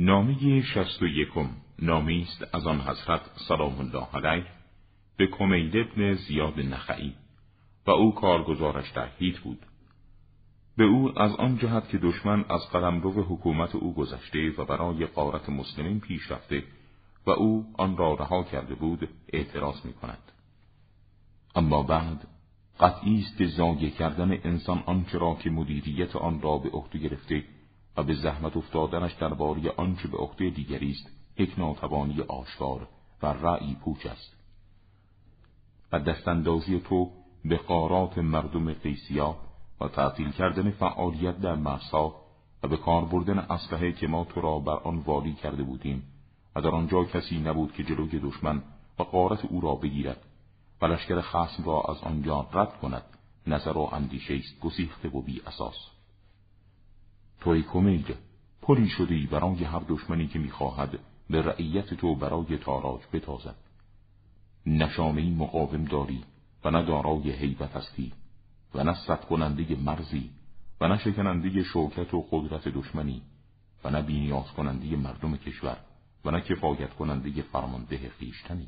نامه شست و یکم نامی است از آن حضرت سلام الله علیه به کمید ابن زیاد نخعی و او کارگزارش هیت بود به او از آن جهت که دشمن از قلمرو حکومت او گذشته و برای قارت مسلمین پیش رفته و او آن را رها کرده بود اعتراض می کند. اما بعد قطعی است زاگه کردن انسان آنچه را که مدیریت آن را به عهده گرفته و به زحمت افتادنش درباره آنچه به عهده دیگری است یک ناتوانی آشکار و رأی پوچ است. و دستاندازی تو به قارات مردم قیسیا و تعطیل کردن فعالیت در مرسا و به کار بردن اسلحه که ما تو را بر آن والی کرده بودیم و در آنجا کسی نبود که جلوی دشمن و قارت او را بگیرد و لشکر خصم را از آنجا رد کند نظر و اندیشه است گسیخته و بی اساس توی کمیل. پلی شدی برای هر دشمنی که می‌خواهد به رعیت تو برای تاراج بتازد. نشانه مقاوم داری و نه دارای حیبت هستی و نه صد کننده مرزی و نه شکننده شوکت و قدرت دشمنی و نه بینیاز کننده مردم کشور و نه کفایت کننده فرمانده خیشتنی